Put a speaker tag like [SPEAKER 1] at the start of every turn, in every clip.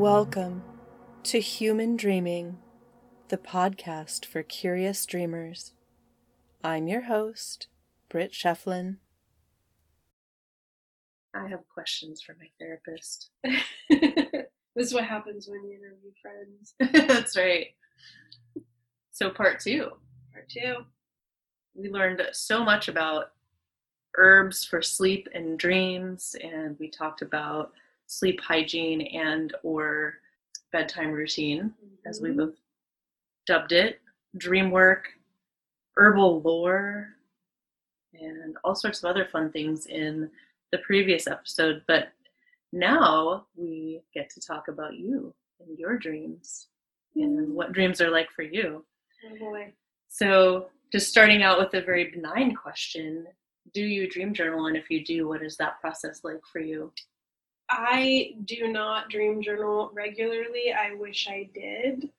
[SPEAKER 1] Welcome to Human Dreaming, the podcast for curious dreamers. I'm your host, Britt Shefflin.
[SPEAKER 2] I have questions for my therapist.
[SPEAKER 3] this is what happens when you interview friends.
[SPEAKER 2] That's right. So, part two.
[SPEAKER 3] Part two.
[SPEAKER 2] We learned so much about herbs for sleep and dreams, and we talked about sleep hygiene and or bedtime routine, mm-hmm. as we mm-hmm. both dubbed it, dream work, herbal lore, and all sorts of other fun things in the previous episode. But now we get to talk about you and your dreams and what dreams are like for you.
[SPEAKER 3] Oh boy.
[SPEAKER 2] So, just starting out with a very benign question Do you dream journal? And if you do, what is that process like for you?
[SPEAKER 3] I do not dream journal regularly. I wish I did.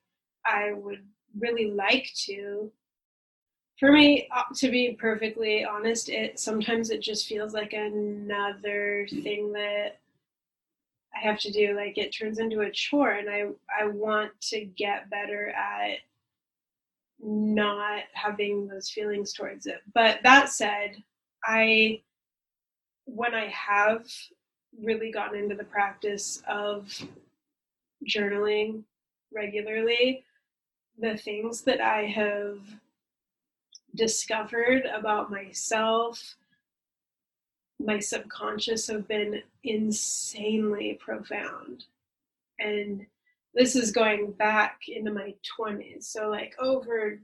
[SPEAKER 3] I would really like to. For me, uh, to be perfectly honest, it sometimes it just feels like another thing that I have to do. Like it turns into a chore, and I I want to get better at not having those feelings towards it. But that said, I when I have really gotten into the practice of journaling regularly, the things that I have discovered about myself, my subconscious have been insanely profound. And this is going back into my 20s. So, like, over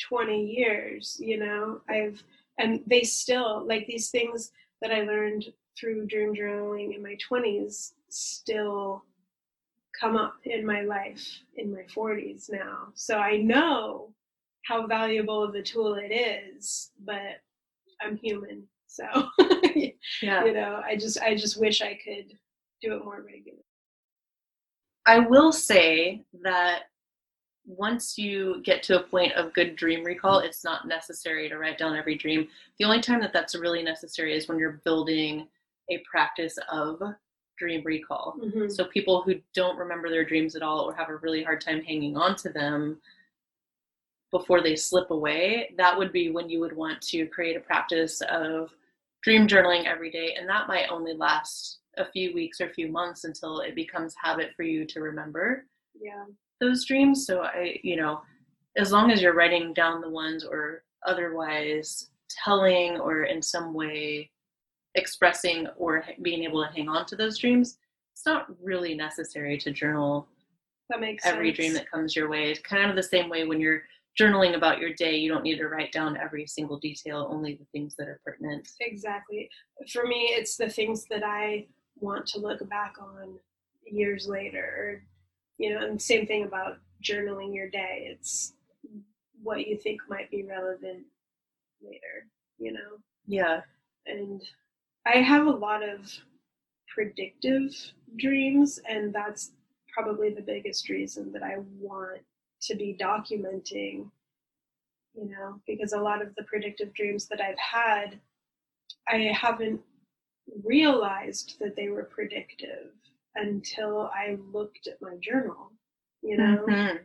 [SPEAKER 3] 20 years, you know, I've, and they still, like, these things that I learned through dream journaling in my 20s still come up in my life in my 40s now. So I know how valuable of a tool it is, but I'm human. So yeah. you know, I just I just wish I could do it more regularly.
[SPEAKER 2] I will say that once you get to a point of good dream recall, it's not necessary to write down every dream. The only time that that's really necessary is when you're building a practice of dream recall. Mm-hmm. So people who don't remember their dreams at all or have a really hard time hanging on to them before they slip away, that would be when you would want to create a practice of dream journaling every day and that might only last a few weeks or a few months until it becomes habit for you to remember
[SPEAKER 3] yeah
[SPEAKER 2] those dreams so i you know as long as you're writing down the ones or otherwise telling or in some way expressing or being able to hang on to those dreams, it's not really necessary to journal
[SPEAKER 3] that makes
[SPEAKER 2] every
[SPEAKER 3] sense.
[SPEAKER 2] dream that comes your way. It's kind of the same way when you're journaling about your day, you don't need to write down every single detail, only the things that are pertinent.
[SPEAKER 3] Exactly. For me, it's the things that I want to look back on years later. You know, and same thing about journaling your day. It's what you think might be relevant later, you know?
[SPEAKER 2] Yeah.
[SPEAKER 3] And I have a lot of predictive dreams, and that's probably the biggest reason that I want to be documenting, you know, because a lot of the predictive dreams that I've had, I haven't realized that they were predictive until I looked at my journal, you know. Mm-hmm.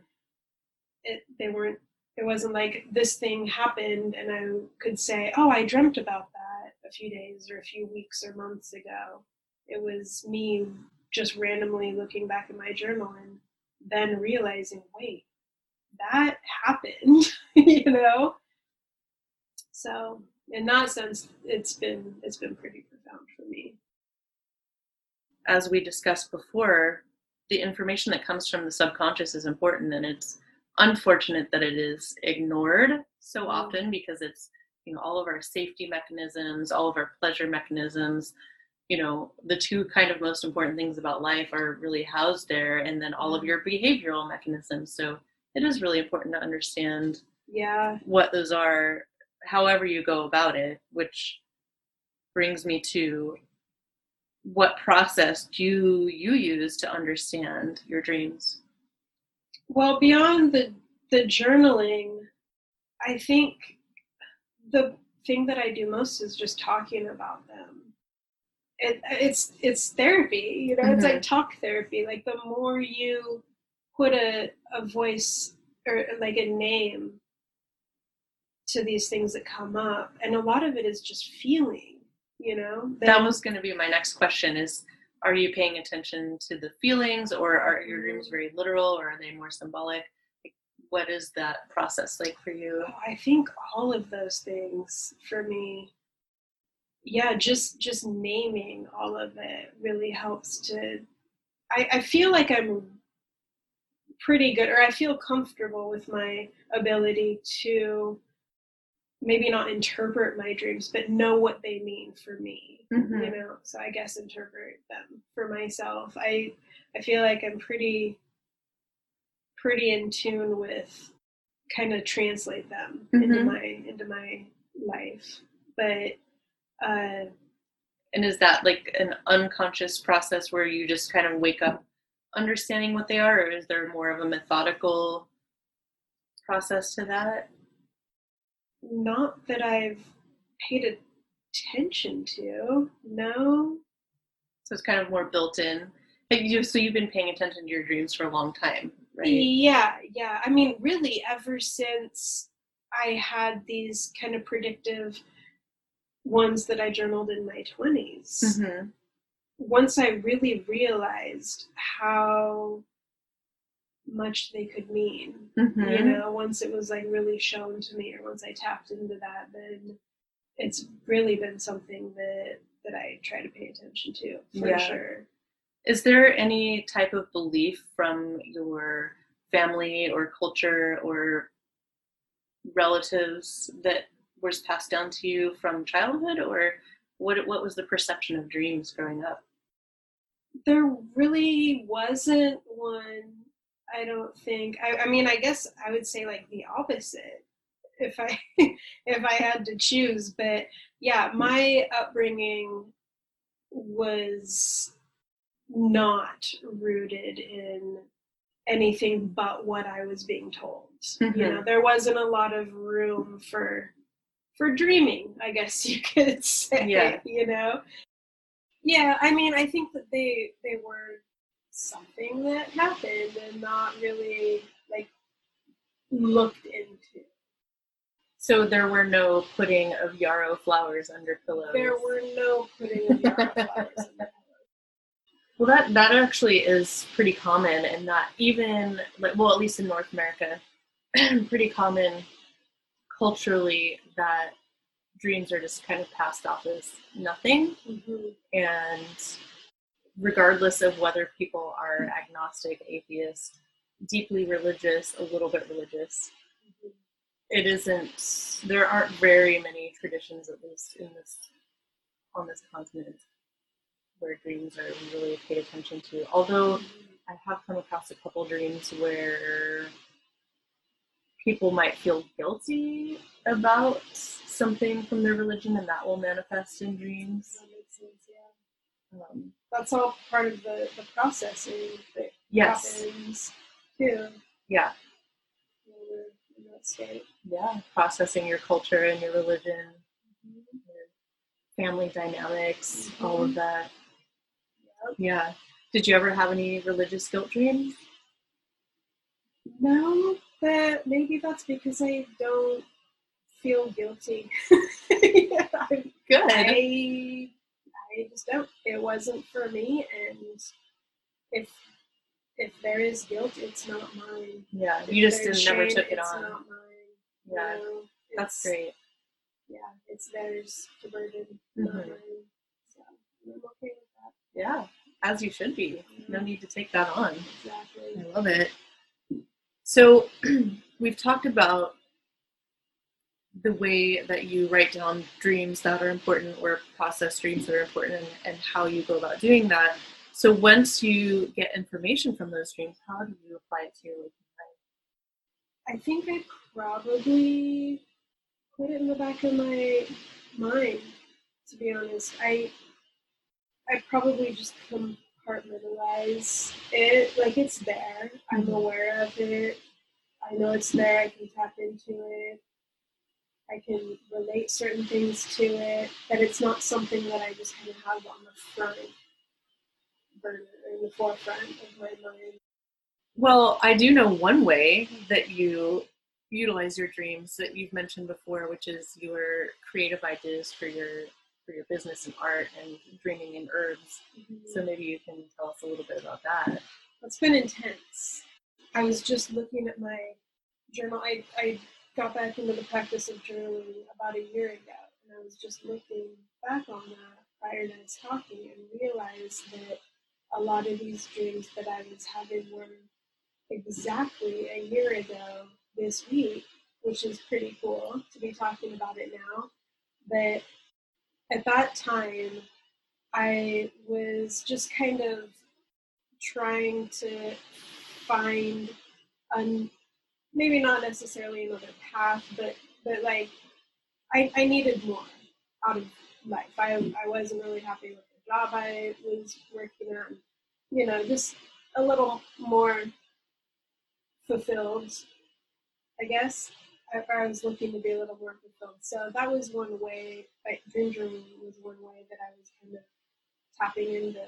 [SPEAKER 3] It, they weren't it wasn't like this thing happened and I could say, oh, I dreamt about that a few days or a few weeks or months ago. It was me just randomly looking back in my journal and then realizing, wait, that happened, you know? So in that sense, it's been it's been pretty profound for me.
[SPEAKER 2] As we discussed before, the information that comes from the subconscious is important and it's unfortunate that it is ignored so often because it's you know all of our safety mechanisms all of our pleasure mechanisms you know the two kind of most important things about life are really housed there and then all of mm-hmm. your behavioral mechanisms. So it is really important to understand
[SPEAKER 3] yeah.
[SPEAKER 2] what those are however you go about it which brings me to what process do you use to understand your dreams?
[SPEAKER 3] Well, beyond the the journaling, I think the thing that I do most is just talking about them. it, it's it's therapy you know it's like
[SPEAKER 2] Mhm.
[SPEAKER 3] talk therapy like the more you put a, a voice or like a name to these things that come up and a lot of it is just feeling you know
[SPEAKER 2] that was going to be my next question is are you paying attention to the feelings or are your dreams very literal or are they more symbolic what is that process like for you?
[SPEAKER 3] I think all of those things for me yeah just just naming all of it really helps to i, I feel like i'm pretty good or i feel comfortable with my ability to maybe not interpret my dreams but know what they mean for me
[SPEAKER 2] Mhm.
[SPEAKER 3] you know? So i guess interpret them for myself. I i feel like i'm pretty pretty in tune with kind of translate them into
[SPEAKER 2] Mhm.
[SPEAKER 3] my into my life. But uh
[SPEAKER 2] and is that like an unconscious process where you just kind of wake up understanding what they are or is there more of a methodical process to that?
[SPEAKER 3] Not that i've paid attention to no.
[SPEAKER 2] So it's kind of more built in. Like you so you've been paying attention to your dreams for a long time right
[SPEAKER 3] Yeah, yeah. I mean, really, ever since I had these kind of predictive ones that I journaled in my 20s,
[SPEAKER 2] Mhm.
[SPEAKER 3] once I really realized how much they could mean, you
[SPEAKER 2] Mhm.
[SPEAKER 3] know, once it was like really shown to me, or once I tapped into that, then it's really been something that that I try to pay attention to for
[SPEAKER 2] Yeah.
[SPEAKER 3] sure.
[SPEAKER 2] Is there any type of belief from your family or culture or relatives that was passed down to you from childhood, or what what was the perception of dreams growing up?
[SPEAKER 3] there really wasn't one i don't think. I, I mean i guess i would say like the opposite if i if i had to choose. But yeah my upbringing was not rooted in anything but what i was being told you
[SPEAKER 2] Mhm.
[SPEAKER 3] know there wasn't a lot of room for for dreaming i guess you could say
[SPEAKER 2] Yeah.
[SPEAKER 3] you know yeah, I mean, I think that they they were something that happened and not really like looked into.
[SPEAKER 2] So there were no putting of yarrow flowers under pillows.
[SPEAKER 3] There were no putting of yarrow flowers the
[SPEAKER 2] Well, that that actually is pretty common, and not even like well, at least in North America, pretty common culturally that dreams are just kind of passed off as nothing,
[SPEAKER 3] Mhm.
[SPEAKER 2] and regardless of whether people are agnostic, atheist, deeply religious, a little bit religious, it isn't. There aren't very many traditions, at least in this on this continent, where dreams are really paid attention to. Although I have come across a couple dreams where people might feel guilty about something from their religion, and that will manifest in dreams.
[SPEAKER 3] That makes sense, yeah.
[SPEAKER 2] Um,
[SPEAKER 3] That's all part of the, the processing that
[SPEAKER 2] yes,
[SPEAKER 3] happens too
[SPEAKER 2] yeah,
[SPEAKER 3] in that state.
[SPEAKER 2] yeah. Processing your culture and your religion, your family dynamics, all of that. Yeah. Did you ever have any religious guilt dreams?
[SPEAKER 3] No, but maybe that's because I don't feel guilty. yeah,
[SPEAKER 2] Good.
[SPEAKER 3] I, I just don't. It wasn't for me, and if if there is guilt, it's not mine.
[SPEAKER 2] yeah,
[SPEAKER 3] If
[SPEAKER 2] you just never
[SPEAKER 3] shame,
[SPEAKER 2] took it
[SPEAKER 3] it's
[SPEAKER 2] on.
[SPEAKER 3] Not mine.
[SPEAKER 2] Yeah,
[SPEAKER 3] No,
[SPEAKER 2] That's great.
[SPEAKER 3] Yeah, it's theirs to burden, not
[SPEAKER 2] Mhm.
[SPEAKER 3] mine. So I'm okay with that.
[SPEAKER 2] Yeah, as you should be. No need to take that on.
[SPEAKER 3] Exactly.
[SPEAKER 2] I love it. So, we've talked about the way that you write down dreams that are important or process dreams that are important and, and how you go about doing that. So, once you get information from those dreams, how do you apply it to your waking life?
[SPEAKER 3] I think I probably put it in the back of my mind. To be honest, I I probably just compartmentalize it. Like it's there. I'm
[SPEAKER 2] Mhm.
[SPEAKER 3] aware of it. I know it's there. I can tap into it. I can relate certain things to it, that it's not something that I just kind of have on the front burner, in the forefront of my mind.
[SPEAKER 2] Well, I do know one way that you utilize your dreams that you've mentioned before, which is your creative ideas for your for your business and art and dreaming in herbs.
[SPEAKER 3] Mm-hmm.
[SPEAKER 2] So maybe you can tell us a little bit about that.
[SPEAKER 3] It's been intense. I was just looking at my journal. I, I got back into the practice of journaling about a year ago, and I was just looking back on that prior to us talking and realized that a lot of these dreams that I was having were exactly a year ago this week, which is pretty cool to be talking about it now. But at that time, I was just kind of trying to find an maybe not necessarily another path, but but like I, I needed more out of life. I I wasn't really happy with the job I was working at. You know, just a little more fulfilled, I guess. I, was looking to be a little more fulfilled. So that was one way. Like dream journaling was one way that I was kind of tapping into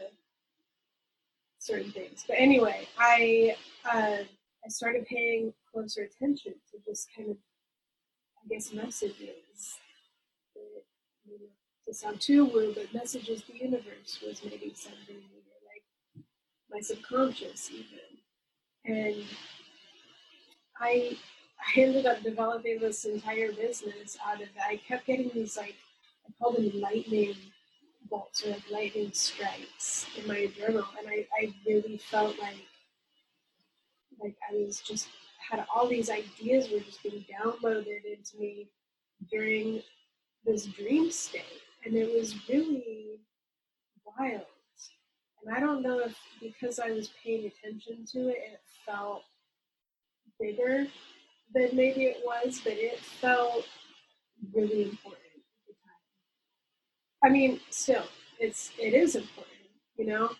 [SPEAKER 3] certain things. But anyway, I uh, I started paying closer attention to just kind of, I guess, messages. That, you know, to sound too woo, but messages the universe was maybe sending me, like my subconscious even. And I I ended up developing this entire business out of. I kept getting these like I call them lightning bolts or like lightning strikes in my journal, and I, I really felt like like I was just had all these ideas were just being downloaded into me during this dream state, and it was really wild. And I don't know if because I was paying attention to it, it felt bigger than maybe it was, but it felt really important at the time. I mean, still, it's it is important, you know.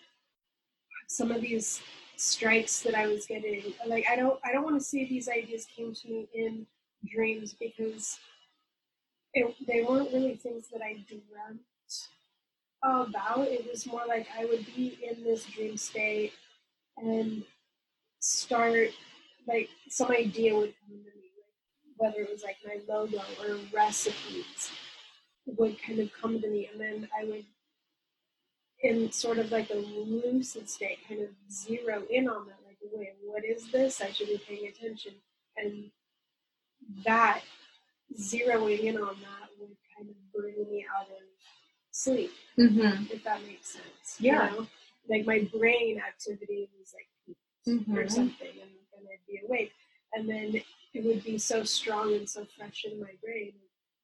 [SPEAKER 3] Some of these strikes that I was getting, like I don't I don't want to say these ideas came to me in dreams because it, they weren't really things that I dreamt about. It was more like I would be in this dream state and start like some idea would come to me, like whether it was like my logo or recipes would kind of come to me, and then I would, in sort of like a lucid state, kind of zero in on that. Like, wait, what is this? I should be paying attention, and that zeroing in on that would kind of bring me out of sleep,
[SPEAKER 2] Mm-hmm.
[SPEAKER 3] if that makes sense.
[SPEAKER 2] Yeah.
[SPEAKER 3] You know? Like my brain activity was like or
[SPEAKER 2] Mhm.
[SPEAKER 3] something, and then I'd be awake. And then it would be so strong and so fresh in my brain,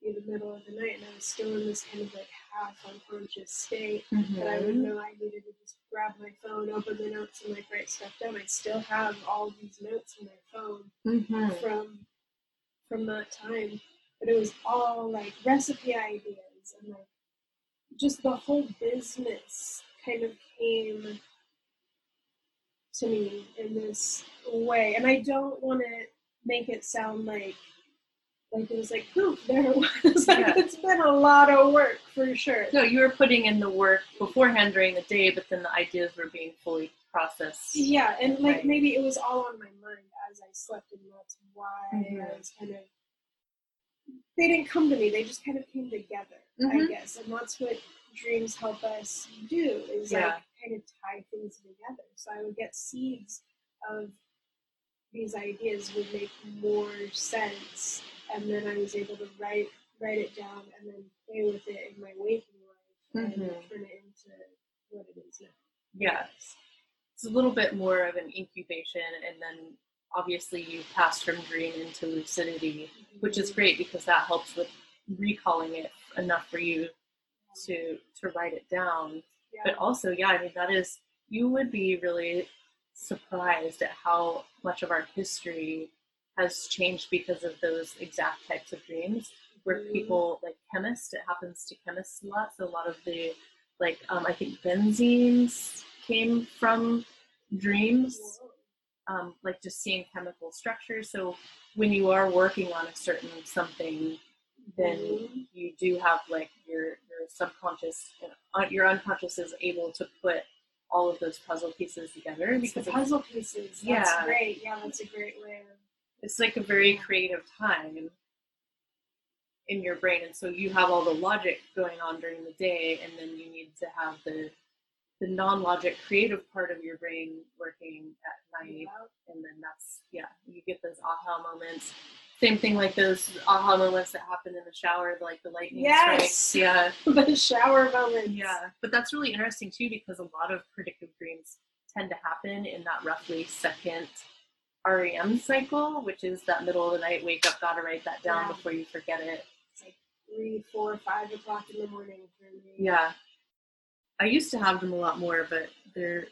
[SPEAKER 3] it'd the middle of the night, and I was still in this kind of like half unconscious state that I would
[SPEAKER 2] Mhm.
[SPEAKER 3] know I needed to just grab my phone, open the notes, and like write stuff down. I still have all these notes in my phone
[SPEAKER 2] Mhm.
[SPEAKER 3] from from that time, but it was all like recipe ideas and like just the whole business kind of came to me in this way. And I don't want to make it sound like like it was like poof, there it was. like
[SPEAKER 2] Yeah.
[SPEAKER 3] it's been a lot of work for sure.
[SPEAKER 2] No, you were putting in the work beforehand during the day, but then the ideas were being fully processed.
[SPEAKER 3] Yeah, and like
[SPEAKER 2] Right.
[SPEAKER 3] maybe it was all on my mind as I slept, and that's why I
[SPEAKER 2] Mhm.
[SPEAKER 3] was kind of. They didn't come to me; they just kind of came together, I
[SPEAKER 2] Mhm.
[SPEAKER 3] guess, and that's what dreams help us do is
[SPEAKER 2] Yeah.
[SPEAKER 3] like kind of tie things together. So I would get seeds of these ideas would make more sense, and then I was able to write write it down and then play with it in my waking life and
[SPEAKER 2] Mhm.
[SPEAKER 3] turn it into what it is now.
[SPEAKER 2] Yes. It's a little bit more of an incubation, and then obviously you pass from dream into lucidity, which is great because that helps with recalling it enough for you to to write it down.
[SPEAKER 3] Yeah.
[SPEAKER 2] But also, yeah, I mean that is you would be really surprised at how much of our history has changed because of those exact types of dreams where
[SPEAKER 3] Mhm.
[SPEAKER 2] people like chemists it happens to chemists a lot so a lot of the like um, i think benzenes came from dreams um, like just seeing chemical structures so when you are working on a certain something then
[SPEAKER 3] Mhm.
[SPEAKER 2] you do have like your your subconscious uh, your unconscious is able to put all of those puzzle pieces together
[SPEAKER 3] It's
[SPEAKER 2] because
[SPEAKER 3] puzzle pieces. That's
[SPEAKER 2] Yeah.
[SPEAKER 3] great. Yeah, that's a great way of
[SPEAKER 2] it's like a very creative time in your brain and so you have all the logic going on during the day and then you need to have the the non-logic creative part of your brain working at night
[SPEAKER 3] yeah.
[SPEAKER 2] and then that's yeah you get those aha moments same thing like those aha moments that happen in the shower like the lightning
[SPEAKER 3] Yes.
[SPEAKER 2] strikes yeah But
[SPEAKER 3] the shower moments.
[SPEAKER 2] yeah but that's really interesting too because a lot of predictive dreams tend to happen in that roughly second rem cycle which is that middle of the night wake up gotta write that down
[SPEAKER 3] Yeah.
[SPEAKER 2] before you forget it
[SPEAKER 3] It's like three, four, five o'clock in the morning for me.
[SPEAKER 2] yeah i used to have them a lot more but they're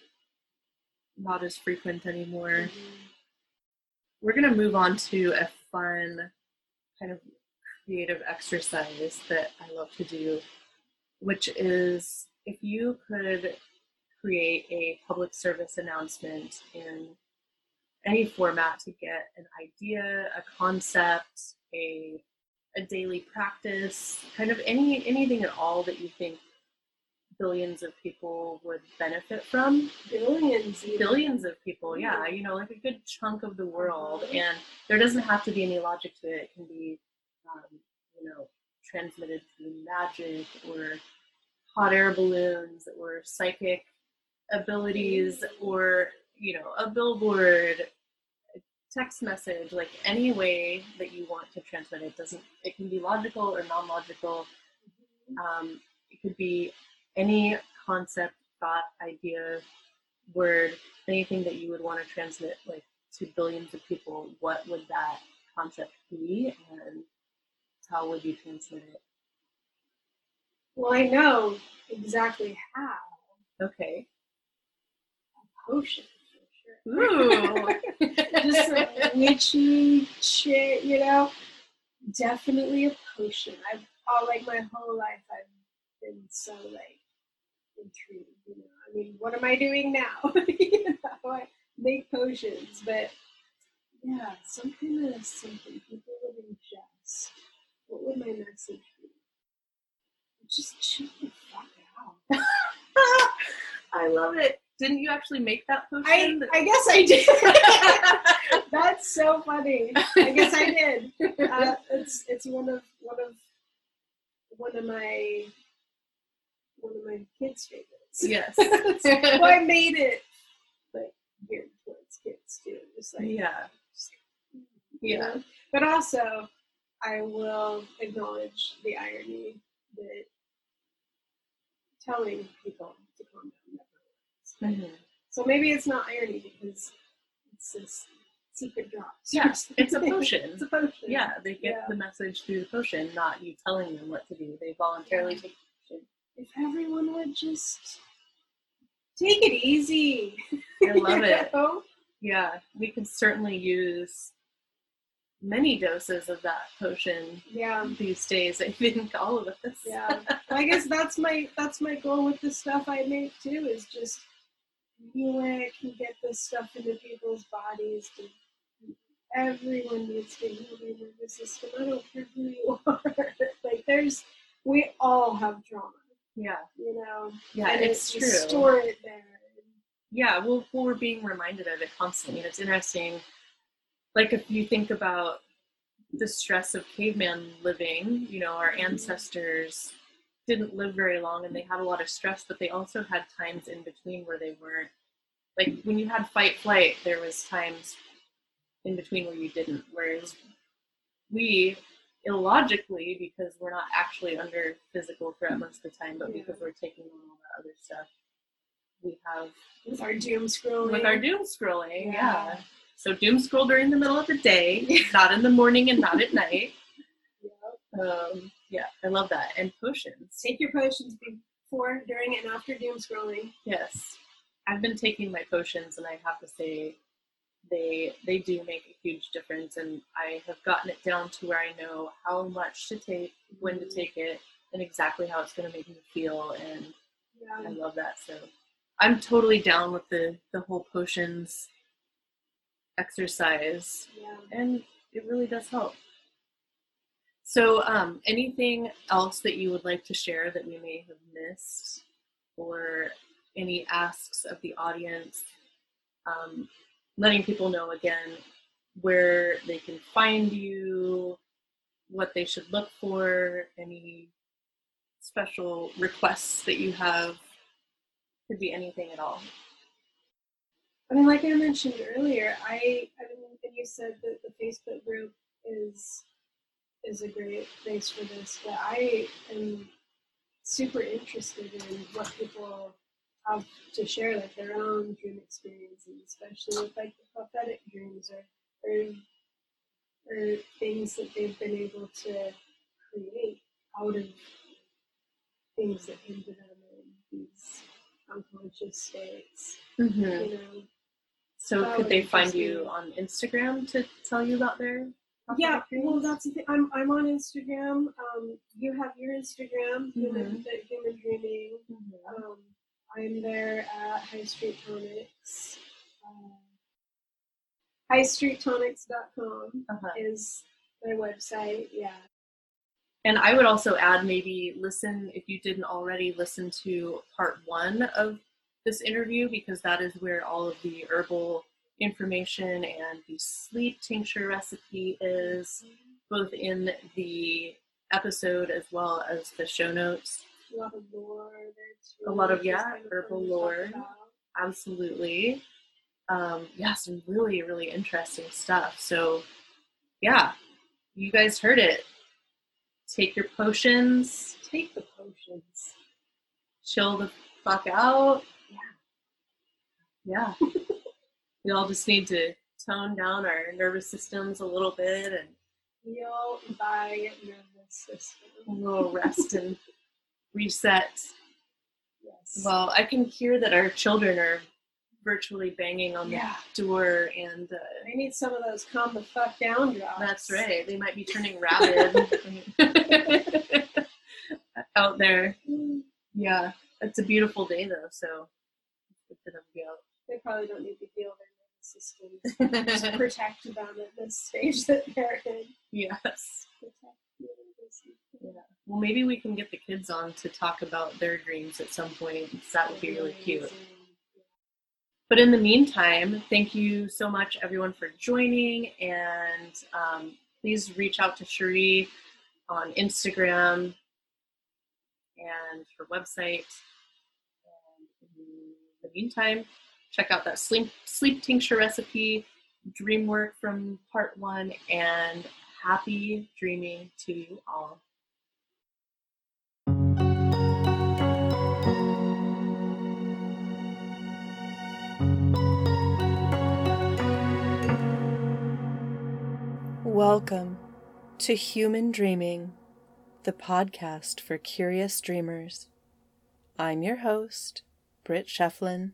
[SPEAKER 2] not as frequent anymore
[SPEAKER 3] Mhm.
[SPEAKER 2] We're going to move on to a fun kind of creative exercise that I love to do, which is if you could create a public service announcement in any format to get an idea, a concept, a a daily practice, kind of any anything at all that you think billions of people would benefit from.
[SPEAKER 3] Billions. even.
[SPEAKER 2] billions of people yeah you know like a good chunk of the world. And there doesn't have to be any logic to it. It can be um, you know transmitted through magic or hot air balloons or psychic abilities or you know a billboard a text message like any way that you want to transmit it. Doesn't it can be logical or non-logical. Um, it could be any concept, thought, idea, word, anything that you would want to transmit like to billions of people. What would that concept be, and how would you transmit it?
[SPEAKER 3] Well, I know exactly how.
[SPEAKER 2] Okay.
[SPEAKER 3] Potion for sure.
[SPEAKER 2] Ooh.
[SPEAKER 3] Just some witchy shit, you know. Definitely a potion. I've all like my whole life I've been so like intrigued, you know. I mean, what am I doing now? you know, I make potions, but yeah, some kind of something people would ingest. What would my message be? Just chill the fuck out.
[SPEAKER 2] I love it. Didn't you actually make that
[SPEAKER 3] I,
[SPEAKER 2] potion?
[SPEAKER 3] I guess I did. That's so funny. I guess I did. Uh, it's it's one of one of one of my one of my kids' favorites.
[SPEAKER 2] yes.
[SPEAKER 3] well, I made it like geared towards kids too. Just like
[SPEAKER 2] yeah.
[SPEAKER 3] you
[SPEAKER 2] Yeah.
[SPEAKER 3] know. But also, I will acknowledge the irony that telling people to calm down never works.
[SPEAKER 2] Mhm.
[SPEAKER 3] So maybe it's not irony because it's this secret drops.
[SPEAKER 2] Yeah, it's a potion.
[SPEAKER 3] it's a potion.
[SPEAKER 2] Yeah, they get
[SPEAKER 3] Yeah.
[SPEAKER 2] the message through the potion, not you telling them what to do. They voluntarily take the potion.
[SPEAKER 3] If everyone would just take it easy.
[SPEAKER 2] I love it.
[SPEAKER 3] know?
[SPEAKER 2] Yeah, we can certainly use many doses of that potion
[SPEAKER 3] Yeah.
[SPEAKER 2] these days. I think all of us.
[SPEAKER 3] Yeah. I guess that's my that's my goal with the stuff I make too, is just any way I can get this stuff into people's bodies to everyone needs to heal their nervous system. I don't care who you are. like there's we all have trauma,
[SPEAKER 2] Yeah,
[SPEAKER 3] you know.
[SPEAKER 2] yeah,
[SPEAKER 3] and
[SPEAKER 2] it's
[SPEAKER 3] it,
[SPEAKER 2] true.
[SPEAKER 3] Store it there.
[SPEAKER 2] yeah well, well we're being reminded of it constantly and it's interesting like if you think about the stress of caveman living you know our mm-hmm. ancestors didn't live very long and they had a lot of stress but they also had times in between where they weren't like when you had fight flight there was times in between where you didn't whereas we illogically because we're not actually under physical threat most of the time but
[SPEAKER 3] Yeah.
[SPEAKER 2] because we're taking on all that other stuff we have
[SPEAKER 3] With our doom scrolling.
[SPEAKER 2] with our doom scrolling. Yeah.
[SPEAKER 3] Yeah.
[SPEAKER 2] So doom scroll during the middle of the day, not in the morning and not at night.
[SPEAKER 3] Yeah.
[SPEAKER 2] Um, yeah, I love that. And potions.
[SPEAKER 3] Take your potions before, during, and after doom scrolling.
[SPEAKER 2] Yes, I've been taking my potions, and I have to say, they they do make a huge difference. And I have gotten it down to where I know how much to take, when to take it, and exactly how it's going to make me feel. And I love that. So I'm totally down with the the whole potions exercise.
[SPEAKER 3] Yeah.
[SPEAKER 2] and it really does help. So, um, anything else that you would like to share that we may have missed, or any asks of the audience? Um, letting people know again where they can find you, what they should look for, any special requests that you have. Could be anything at all.
[SPEAKER 3] I mean, like I mentioned earlier, I I mean, you said that the Facebook group is is a great place for this, but I am super interested in what people have to share, like their own dream experiences, especially with like the prophetic dreams or or, or things that they've been able to create out of things that came to them in these unconscious states.
[SPEAKER 2] Mm-hmm.
[SPEAKER 3] You know,
[SPEAKER 2] So, could they find you on Instagram to tell you about their?
[SPEAKER 3] Yeah, well, that's the thing. I'm I'm on Instagram. Um, you have your Instagram, human,
[SPEAKER 2] Mhm.
[SPEAKER 3] the human dreaming.
[SPEAKER 2] Mhm.
[SPEAKER 3] Um, I'm there at High Street Tonics. Uh, HighStreetTonics.com
[SPEAKER 2] Uh-huh.
[SPEAKER 3] is their website. Yeah.
[SPEAKER 2] And I would also add maybe listen, if you didn't already, listen to part one of this interview because that is where all of the herbal information and the sleep tincture recipe is, both in the episode as well as the show notes.
[SPEAKER 3] A lot of lore there too.
[SPEAKER 2] A lot of, yeah, herbal
[SPEAKER 3] fun to talk
[SPEAKER 2] lore. Absolutely. Um, yeah, some really, really interesting stuff. So, yeah, you guys heard it. Take your potions,
[SPEAKER 3] Take the potions.
[SPEAKER 2] chill the fuck out. Yeah. Yeah. we all just need to tone down our nervous systems a little bit and
[SPEAKER 3] Heal by nervous system.
[SPEAKER 2] a little rest and reset.
[SPEAKER 3] Yes.
[SPEAKER 2] Well, I can hear that our children are virtually banging on
[SPEAKER 3] Yeah.
[SPEAKER 2] the door, and uh,
[SPEAKER 3] I need some of those calm the fuck down drops.
[SPEAKER 2] that's right. They might be turning rabid out there. Yeah, it's a beautiful day though, so good for them to be out.
[SPEAKER 3] They probably don't need to heal their nervous systems. Just protect them at this stage that they're in.
[SPEAKER 2] yes.
[SPEAKER 3] Protect system.
[SPEAKER 2] Yeah. Well, maybe we can get the kids on to talk about their dreams at some point. That would be really cute. But in the meantime, thank you so much, everyone, for joining. And um, please reach out to Cherie on Instagram and her website. And in the meantime, check out that sleep, sleep tincture recipe, dream work from part one, and happy dreaming to you all.
[SPEAKER 1] Welcome to Human Dreaming, the podcast for curious dreamers. I'm your host, Britt Shefflin.